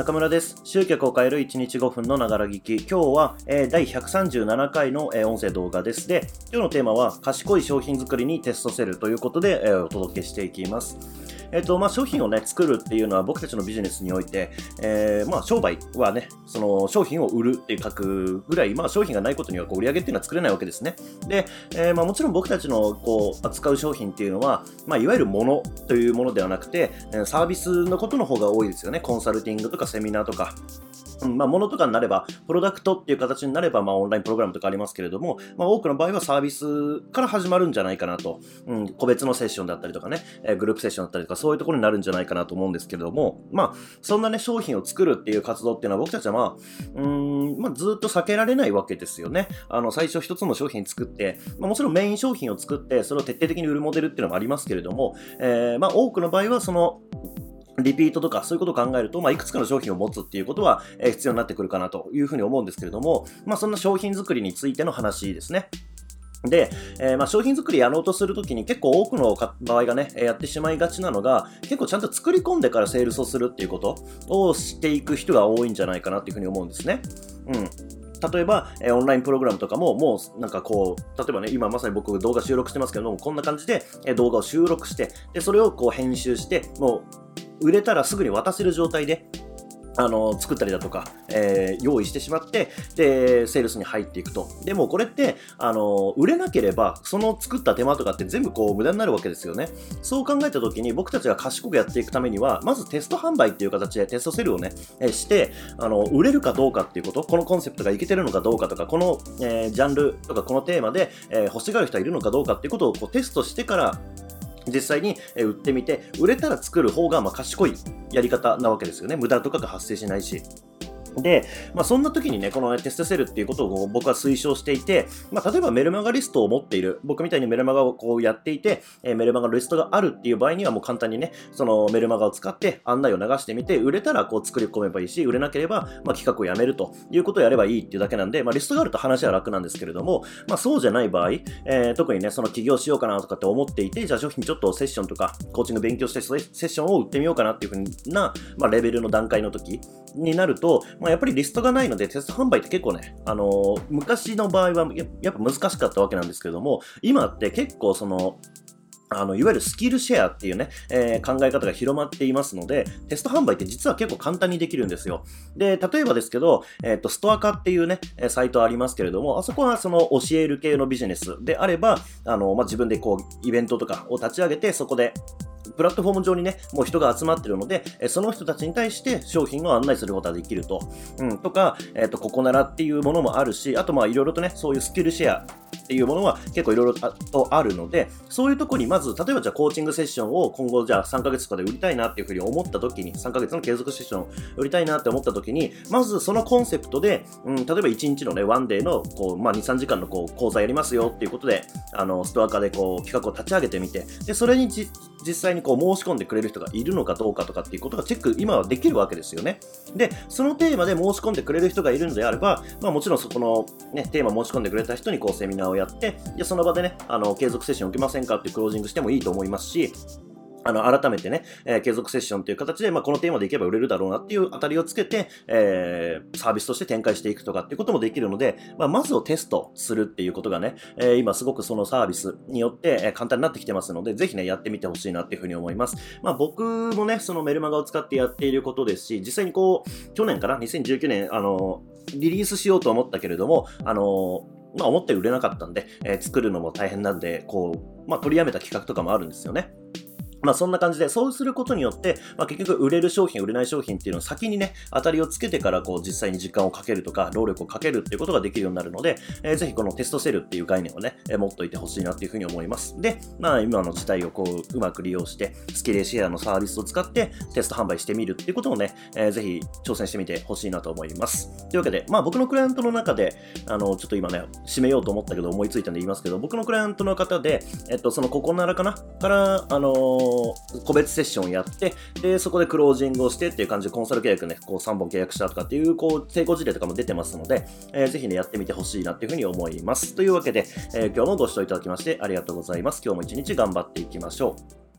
中村です。集客を変える1日5分のながら聞き。今日は、えー、第137回の、えー、音声動画です。で、今日のテーマは賢い商品作りにテストセルということで、えー、お届けしていきます。えっ、と、まあ、商品をね、作るっていうのは僕たちのビジネスにおいて、えー、まあ、商売はね、その商品を売るって書くぐらい、まあ、商品がないことにはこう売り上げっていうのは作れないわけですね。で、えー、まあ、もちろん僕たちのこう扱う商品っていうのは、まあ、いわゆるものというものではなくて、サービスのことの方が多いですよね。コンサルティングとかセミナーとか。うんまあ、ものとかになれば、プロダクトっていう形になれば、まあ、オンラインプログラムとかありますけれども、まあ、多くの場合はサービスから始まるんじゃないかなと、うん、個別のセッションだったりとかね、え、グループセッションだったりとか、そういうところになるんじゃないかなと思うんですけれども、まあ、そんなね、商品を作るっていう活動っていうのは僕たちはまあ、うん、まあ、ずっと避けられないわけですよね。あの、最初一つの商品作って、まあ、もちろんメイン商品を作って、それを徹底的に売るモデルっていうのもありますけれども、えー、まあ、多くの場合はその、リピートとかそういうことを考えると、まあ、いくつかの商品を持つっていうことは、え、必要になってくるかなというふうに思うんですけれども、まあ、そんな商品作りについての話ですね。で、えー、まあ商品作りやろうとするときに結構多くの場合がね、やってしまいがちなのが、結構ちゃんと作り込んでからセールスをするっていうことをしていく人が多いんじゃないかなっていうふうに思うんですね。うん。例えば、え、オンラインプログラムとかも、もうなんかこう、例えばね、今まさに僕動画収録してますけども、こんな感じで、え、動画を収録して、で、それをこう編集して、もう売れたらすぐに渡せる状態で、あの作ったりだとか、えー、用意してしまってでセールスに入っていくと。でもこれってあの売れなければその作った手間とかって全部こう無駄になるわけですよね。そう考えた時に僕たちが賢くやっていくためにはまずテスト販売っていう形でテストセルをね、え、してあの売れるかどうかっていうことこのコンセプトがいけてるのかどうかとかこの、えー、ジャンルとかこのテーマで、え欲しがる人はいるのかどうかっていうことをこうテストしてから実際に売ってみて、売れたら作る方がま賢いやり方なわけですよね。無駄とかが発生しないし。で、まあ、そんな時にね、この、ね、テストセルっていうことを僕は推奨していて、まあ、例えばメルマガリストを持っている、僕みたいにメルマガをこうやっていて、えー、メルマガのリストがあるっていう場合にはもう簡単にね、そのメルマガを使って案内を流してみて、売れたらこう作り込めばいいし、売れなければ、まあ、企画をやめるということをやればいいっていうだけなんで、まあ、リストがあると話は楽なんですけれども、まあ、そうじゃない場合、えー、特にね、その起業しようかなとかって思っていて、じゃあ商品ちょっとセッションとか、コーチング勉強してセッションを売ってみようかなっていうふうな、まあ、レベルの段階の時になると、まあ、やっぱりリストがないので、テスト販売って結構ね、あのー、昔の場合はやっぱ難しかったわけなんですけれども、今って結構その、あの、いわゆるスキルシェアっていうね、えー、考え方が広まっていますので、テスト販売って実は結構簡単にできるんですよ。で、例えばですけど、えっ、ー、と、ストア化っていうね、サイトありますけれども、あそこはその教える系のビジネスであれば、あの、まあ、自分でこう、イベントとかを立ち上げて、そこで、プラットフォーム上にね、もう人が集まってるので、えその人たちに対して商品を案内することができると。うん、とか、えっ、ー、と、ここならっていうものもあるし、あとまあいろいろとね、そういうスキルシェアっていうものは結構いろいろとあるので、そういうとこにまず、例えばじゃあコーチングセッションを今後じゃあ3ヶ月とかで売りたいなっていうふうに思った時に、3ヶ月の継続セッションを売りたいなって思った時に、まずそのコンセプトで、うん、例えば1日のね、ワンデーのこう、まあ、2、3時間のこう講座やりますよっていうことで、あの、ストア化でこう企画を立ち上げてみて、で、それに実際にこう申し込んでくれる人がいるのかどうかとかっていうことがチェック今はできるわけですよね。で、そのテーマで申し込んでくれる人がいるのであれば、まあもちろんそこのね、テーマ申し込んでくれた人にこうセミナーをやって、で、その場でね、あの、継続セッション受けませんかってクロージングしてもいいと思いますし、あの、改めてね、えー、継続セッションという形で、まあ、このテーマでいけば売れるだろうなっていう当たりをつけて、えー、サービスとして展開していくとかっていうこともできるので、まあ、まずをテストするっていうことがね、えー、今すごくそのサービスによって、え、簡単になってきてますので、ぜひね、やってみてほしいなっていうふうに思います。まあ、僕もね、そのメルマガを使ってやっていることですし、実際にこう、去年から2019年、あの、リリースしようと思ったけれども、あの、まあ、思って売れなかったんで、えー、作るのも大変なんで、こう、まあ、取りやめた企画とかもあるんですよね。まあそんな感じで、そうすることによって、まあ結局売れる商品、売れない商品っていうのを先にね、当たりをつけてからこう実際に時間をかけるとか、労力をかけるっていうことができるようになるので、えー、ぜひこのテストセルっていう概念をね、えー、持っといてほしいなっていうふうに思います。で、まあ今の時代をこう、うまく利用して、スキレシェアのサービスを使ってテスト販売してみるっていうことをね、えー、ぜひ挑戦してみてほしいなと思います。というわけで、まあ僕のクライアントの中で、あの、ちょっと今ね、締めようと思ったけど思いついたんで言いますけど、僕のクライアントの方で、えっと、そのここならかなから、あの、個別セッションやって、で、そこでクロージングをしてっていう感じでコンサル契約ね、こう3本契約したとかっていう、こう、成功事例とかも出てますので、えー、ぜひね、やってみてほしいなっていうふうに思います。というわけで、えー、今日もご視聴いただきましてありがとうございます。今日も一日頑張っていきましょう。